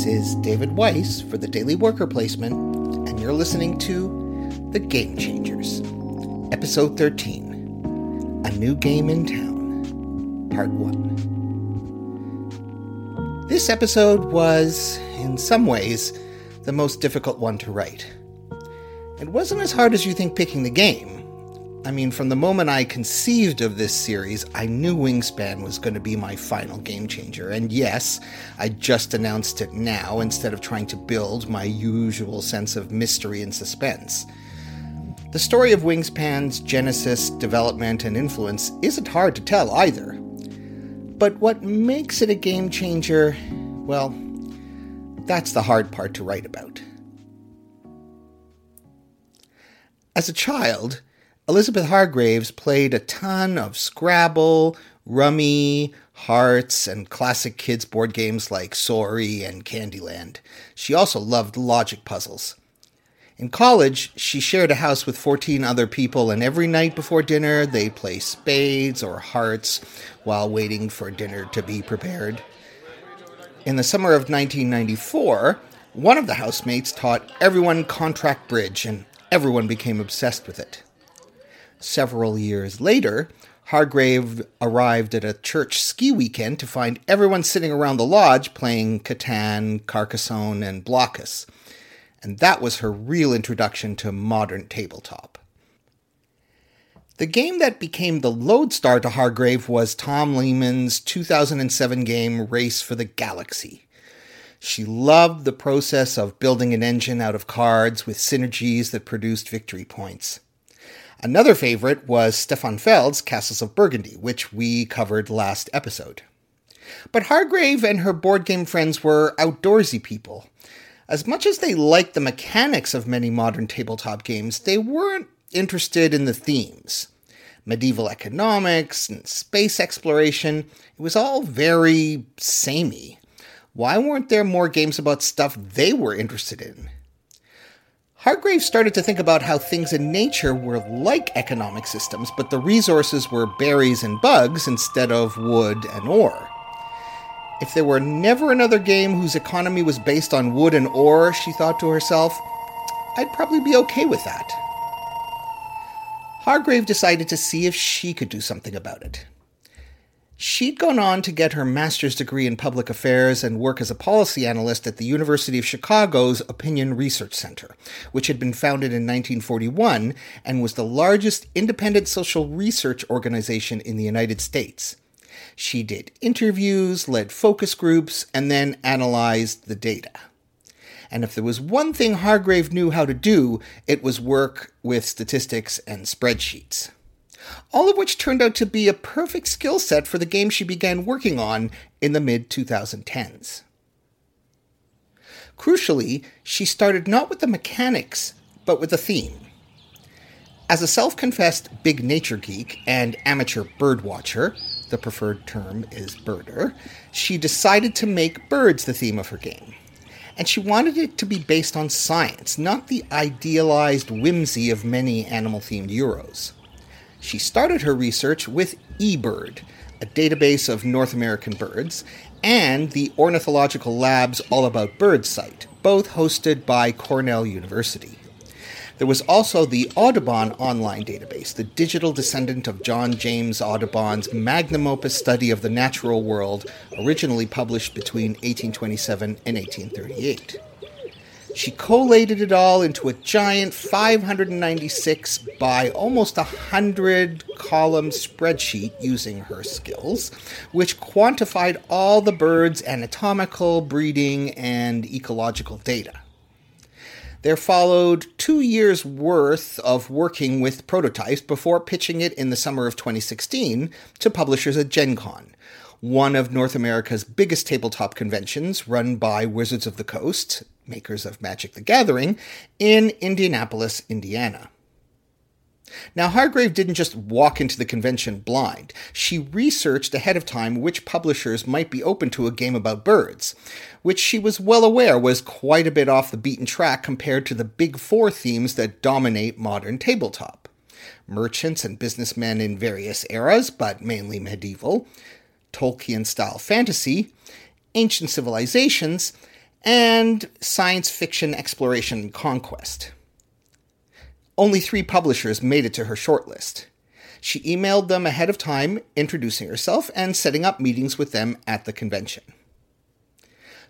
This is David Weiss for the Daily Worker Placement, and you're listening to The Game Changers, Episode 13 A New Game in Town, Part 1. This episode was, in some ways, the most difficult one to write. It wasn't as hard as you think picking the game I mean, from the moment I conceived of this series, I knew Wingspan was going to be my final game changer. And yes, I just announced it now instead of trying to build my usual sense of mystery and suspense. The story of Wingspan's genesis, development, and influence isn't hard to tell either. But what makes it a game changer, well, that's the hard part to write about. As a child, Elizabeth Hargraves played a ton of Scrabble, Rummy, Hearts, and classic kids board games like Sorry and Candyland. She also loved logic puzzles. In college, she shared a house with 14 other people, and every night before dinner, they'd play spades or hearts while waiting for dinner to be prepared. In the summer of 1994, one of the housemates taught everyone contract bridge, and everyone became obsessed with it. Several years later, Hargrave arrived at a church ski weekend to find everyone sitting around the lodge playing Catan, Carcassonne, and Blokus. And that was her real introduction to modern tabletop. The game that became the lodestar to Hargrave was Tom Lehmann's 2007 game Race for the Galaxy. She loved the process of building an engine out of cards with synergies that produced victory points. Another favorite was Stefan Feld's Castles of Burgundy, which we covered last episode. But Hargrave and her board game friends were outdoorsy people. As much as they liked the mechanics of many modern tabletop games, they weren't interested in the themes. Medieval economics and space exploration, it was all very samey. Why weren't there more games about stuff they were interested in? Hargrave started to think about how things in nature were like economic systems, but the resources were berries and bugs instead of wood and ore. If there were never another game whose economy was based on wood and ore, she thought to herself, I'd probably be okay with that. Hargrave decided to see if she could do something about it. She'd gone on to get her master's degree in public affairs and work as a policy analyst at the University of Chicago's Opinion Research Center, which had been founded in 1941 and was the largest independent social research organization in the United States. She did interviews, led focus groups, and then analyzed the data. And if there was one thing Hargrave knew how to do, it was work with statistics and spreadsheets all of which turned out to be a perfect skill set for the game she began working on in the mid 2010s. Crucially, she started not with the mechanics, but with the theme. As a self confessed big nature geek and amateur bird watcher, the preferred term is birder, she decided to make birds the theme of her game. And she wanted it to be based on science, not the idealized whimsy of many animal themed Euros. She started her research with eBird, a database of North American birds, and the Ornithological Lab's All About Birds site, both hosted by Cornell University. There was also the Audubon online database, the digital descendant of John James Audubon's magnum opus study of the natural world, originally published between 1827 and 1838. She collated it all into a giant 596 by almost 100 column spreadsheet using her skills, which quantified all the birds' anatomical, breeding, and ecological data. There followed two years' worth of working with prototypes before pitching it in the summer of 2016 to publishers at Gen Con, one of North America's biggest tabletop conventions run by Wizards of the Coast, makers of Magic the Gathering, in Indianapolis, Indiana. Now, Hargrave didn't just walk into the convention blind. She researched ahead of time which publishers might be open to a game about birds, which she was well aware was quite a bit off the beaten track compared to the big four themes that dominate modern tabletop merchants and businessmen in various eras, but mainly medieval, Tolkien style fantasy, ancient civilizations, and science fiction exploration and conquest. Only three publishers made it to her shortlist. She emailed them ahead of time, introducing herself and setting up meetings with them at the convention.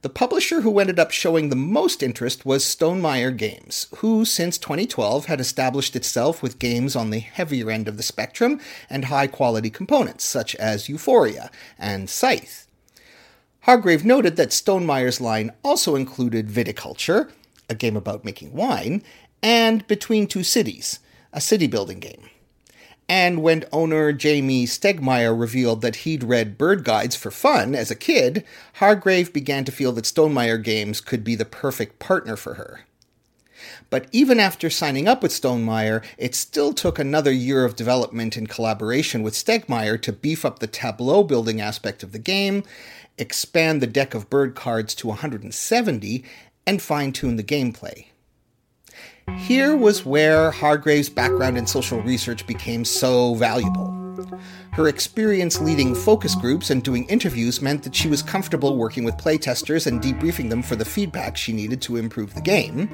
The publisher who ended up showing the most interest was Stonemaier Games, who since 2012 had established itself with games on the heavier end of the spectrum and high quality components, such as Euphoria and Scythe. Hargrave noted that Stonemaier's line also included Viticulture, a game about making wine, and Between Two Cities, a city building game. And when owner Jamie Stegmaier revealed that he'd read bird guides for fun as a kid, Hargrave began to feel that Stonemaier Games could be the perfect partner for her. But even after signing up with Stonemaier, it still took another year of development in collaboration with Stegmaier to beef up the tableau building aspect of the game, expand the deck of bird cards to 170, and fine tune the gameplay. Here was where Hargrave's background in social research became so valuable. Her experience leading focus groups and doing interviews meant that she was comfortable working with playtesters and debriefing them for the feedback she needed to improve the game.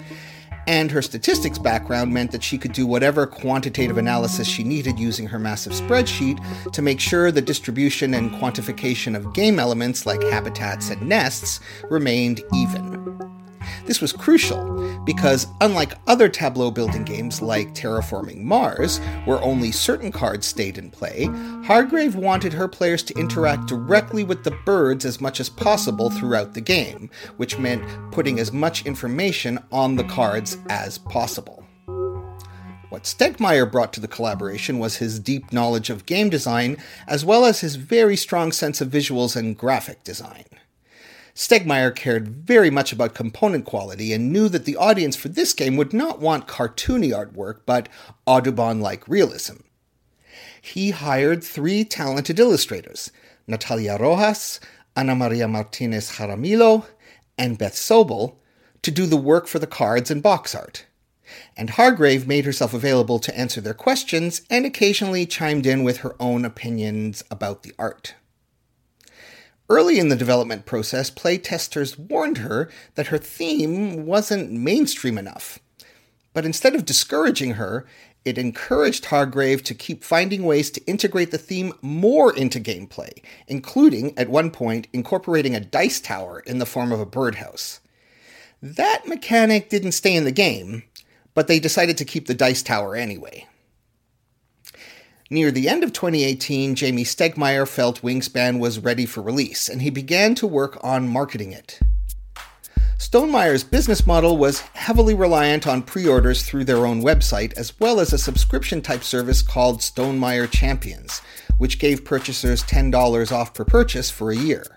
And her statistics background meant that she could do whatever quantitative analysis she needed using her massive spreadsheet to make sure the distribution and quantification of game elements like habitats and nests remained even. This was crucial because, unlike other tableau building games like Terraforming Mars, where only certain cards stayed in play, Hargrave wanted her players to interact directly with the birds as much as possible throughout the game, which meant putting as much information on the cards as possible. What Stegmaier brought to the collaboration was his deep knowledge of game design, as well as his very strong sense of visuals and graphic design. Stegmaier cared very much about component quality and knew that the audience for this game would not want cartoony artwork, but Audubon like realism. He hired three talented illustrators Natalia Rojas, Ana Maria Martinez Jaramillo, and Beth Sobel to do the work for the cards and box art. And Hargrave made herself available to answer their questions and occasionally chimed in with her own opinions about the art. Early in the development process, playtesters warned her that her theme wasn't mainstream enough. But instead of discouraging her, it encouraged Hargrave to keep finding ways to integrate the theme more into gameplay, including, at one point, incorporating a dice tower in the form of a birdhouse. That mechanic didn't stay in the game, but they decided to keep the dice tower anyway. Near the end of 2018, Jamie Stegmaier felt Wingspan was ready for release, and he began to work on marketing it. Stonemaier's business model was heavily reliant on pre orders through their own website, as well as a subscription type service called Stonemaier Champions, which gave purchasers $10 off per purchase for a year.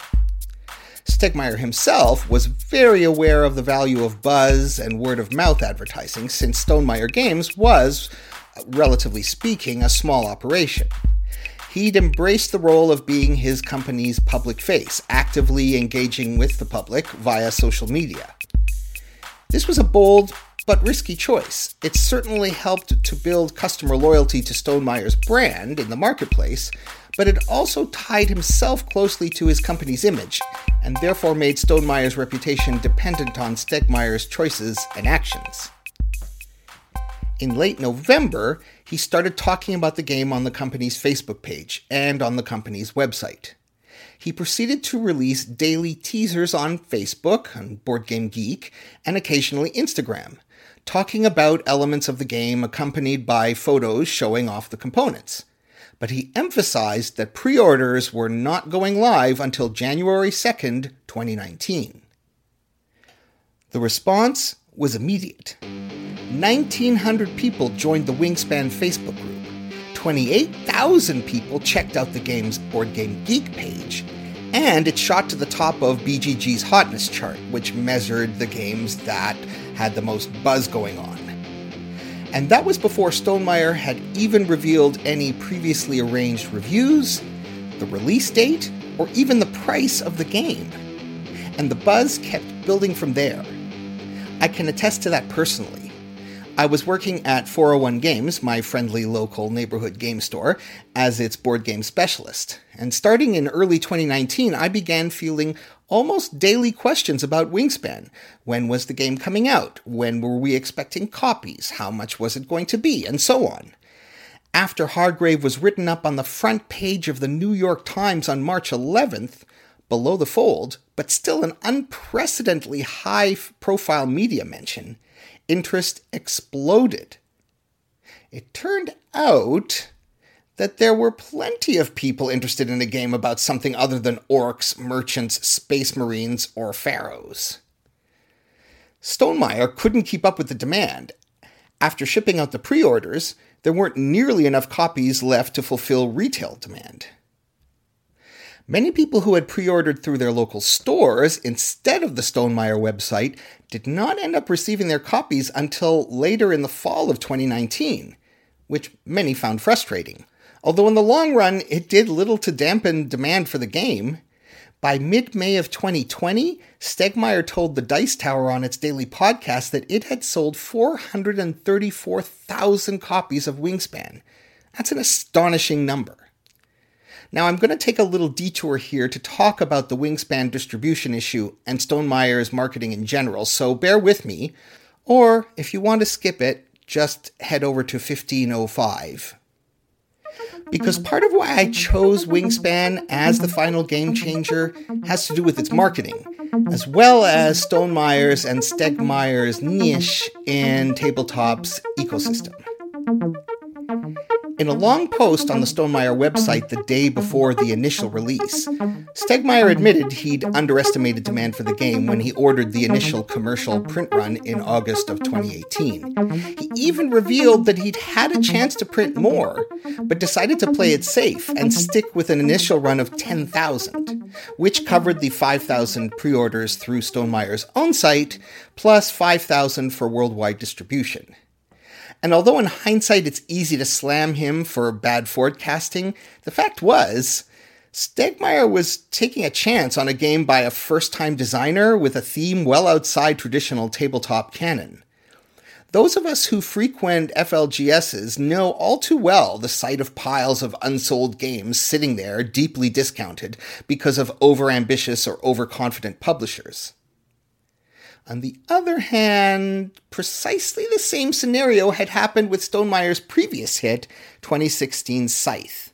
Stegmaier himself was very aware of the value of buzz and word of mouth advertising, since Stonemaier Games was relatively speaking, a small operation. He'd embraced the role of being his company's public face, actively engaging with the public via social media. This was a bold but risky choice. It certainly helped to build customer loyalty to Stonemaier's brand in the marketplace, but it also tied himself closely to his company's image, and therefore made Stonemaier's reputation dependent on Stegmaier's choices and actions. In late November, he started talking about the game on the company's Facebook page and on the company's website. He proceeded to release daily teasers on Facebook, on Board Game Geek, and occasionally Instagram, talking about elements of the game accompanied by photos showing off the components. But he emphasized that pre orders were not going live until January 2nd, 2019. The response was immediate. 1,900 people joined the Wingspan Facebook group. 28,000 people checked out the game's Board Game Geek page, and it shot to the top of BGG's hotness chart, which measured the games that had the most buzz going on. And that was before Stonemaier had even revealed any previously arranged reviews, the release date, or even the price of the game. And the buzz kept building from there. I can attest to that personally. I was working at 401 Games, my friendly local neighborhood game store, as its board game specialist. And starting in early 2019, I began feeling almost daily questions about Wingspan. When was the game coming out? When were we expecting copies? How much was it going to be? And so on. After Hargrave was written up on the front page of the New York Times on March 11th, below the fold, but still an unprecedentedly high profile media mention, interest exploded. It turned out that there were plenty of people interested in a game about something other than orcs, merchants, space marines, or pharaohs. Stonemaier couldn't keep up with the demand. After shipping out the pre orders, there weren't nearly enough copies left to fulfill retail demand. Many people who had pre ordered through their local stores instead of the Stonemaier website did not end up receiving their copies until later in the fall of 2019, which many found frustrating. Although in the long run, it did little to dampen demand for the game. By mid May of 2020, Stegmaier told the Dice Tower on its daily podcast that it had sold 434,000 copies of Wingspan. That's an astonishing number. Now, I'm going to take a little detour here to talk about the Wingspan distribution issue and Stonemaier's marketing in general, so bear with me. Or, if you want to skip it, just head over to 1505 because part of why I chose Wingspan as the final game changer has to do with its marketing, as well as Stonemaier's and Stegmaier's niche in tabletop's ecosystem. In a long post on the Stonemaier website the day before the initial release, Stegmaier admitted he'd underestimated demand for the game when he ordered the initial commercial print run in August of 2018. He even revealed that he'd had a chance to print more, but decided to play it safe and stick with an initial run of 10,000, which covered the 5,000 pre orders through Stonemaier's own site, plus 5,000 for worldwide distribution. And although in hindsight it's easy to slam him for bad forecasting, the fact was, Stegmaier was taking a chance on a game by a first time designer with a theme well outside traditional tabletop canon. Those of us who frequent FLGSs know all too well the sight of piles of unsold games sitting there deeply discounted because of overambitious or overconfident publishers. On the other hand, precisely the same scenario had happened with Stonemaier's previous hit, 2016 Scythe.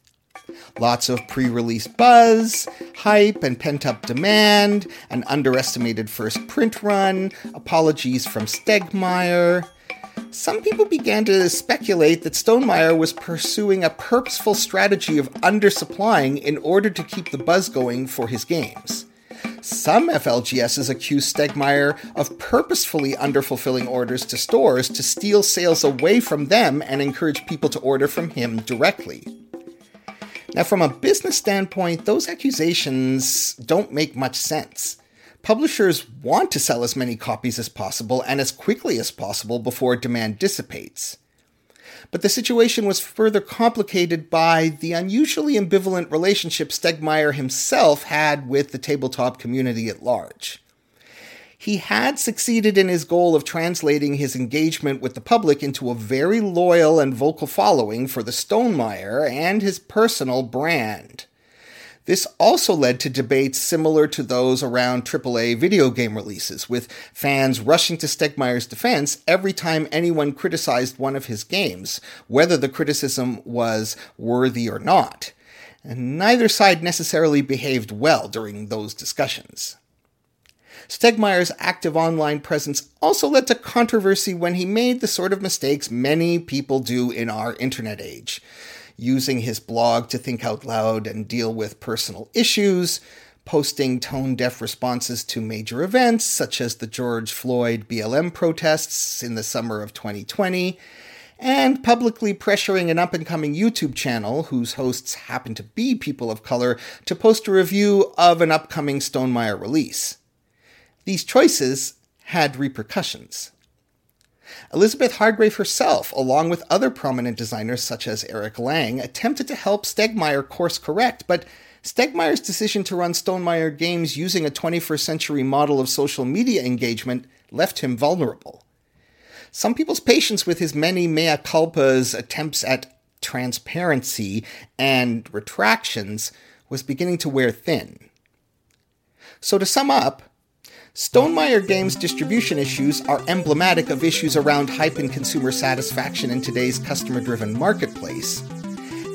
Lots of pre release buzz, hype, and pent up demand, an underestimated first print run, apologies from Stegmaier. Some people began to speculate that Stonemaier was pursuing a purposeful strategy of undersupplying in order to keep the buzz going for his games. Some FLGSs accuse Stegmaier of purposefully underfulfilling orders to stores to steal sales away from them and encourage people to order from him directly. Now, from a business standpoint, those accusations don't make much sense. Publishers want to sell as many copies as possible and as quickly as possible before demand dissipates. But the situation was further complicated by the unusually ambivalent relationship Stegmaier himself had with the tabletop community at large. He had succeeded in his goal of translating his engagement with the public into a very loyal and vocal following for the Stonemaier and his personal brand. This also led to debates similar to those around AAA video game releases, with fans rushing to Stegmaier's defense every time anyone criticized one of his games, whether the criticism was worthy or not. And neither side necessarily behaved well during those discussions. Stegmaier's active online presence also led to controversy when he made the sort of mistakes many people do in our internet age using his blog to think out loud and deal with personal issues, posting tone deaf responses to major events such as the George Floyd BLM protests in the summer of 2020, and publicly pressuring an up and coming YouTube channel, whose hosts happen to be people of color, to post a review of an upcoming Stonemaier release. These choices had repercussions. Elizabeth Hargrave herself, along with other prominent designers such as Eric Lang, attempted to help Stegmaier course correct, but Stegmaier's decision to run Stonemaier games using a 21st century model of social media engagement left him vulnerable. Some people's patience with his many mea culpas attempts at transparency and retractions was beginning to wear thin. So, to sum up, Stonemaier Games' distribution issues are emblematic of issues around hype and consumer satisfaction in today's customer driven marketplace.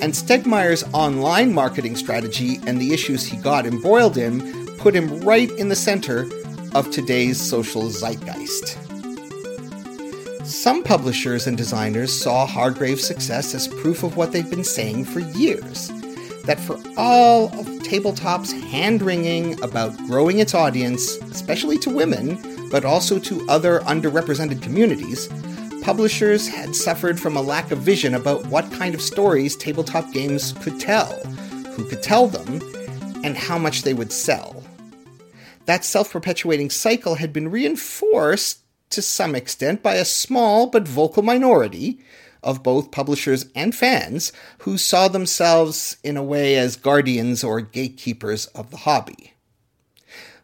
And Stegmaier's online marketing strategy and the issues he got embroiled in put him right in the center of today's social zeitgeist. Some publishers and designers saw Hargrave's success as proof of what they've been saying for years that for all of tabletop's hand wringing about growing its audience, especially to women, but also to other underrepresented communities, publishers had suffered from a lack of vision about what kind of stories tabletop games could tell, who could tell them, and how much they would sell. That self perpetuating cycle had been reinforced to some extent by a small but vocal minority of both publishers and fans who saw themselves in a way as guardians or gatekeepers of the hobby.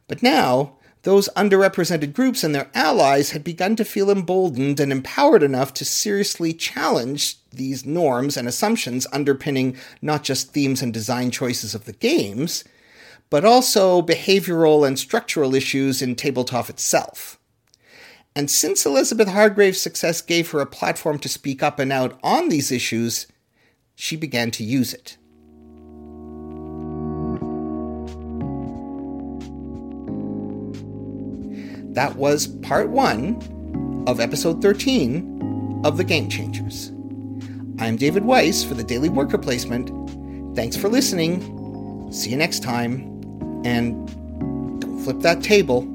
But now, those underrepresented groups and their allies had begun to feel emboldened and empowered enough to seriously challenge these norms and assumptions underpinning not just themes and design choices of the games, but also behavioral and structural issues in tabletop itself. And since Elizabeth Hargrave's success gave her a platform to speak up and out on these issues, she began to use it. That was part one of episode 13 of The Game Changers. I'm David Weiss for the Daily Worker Placement. Thanks for listening. See you next time. And don't flip that table.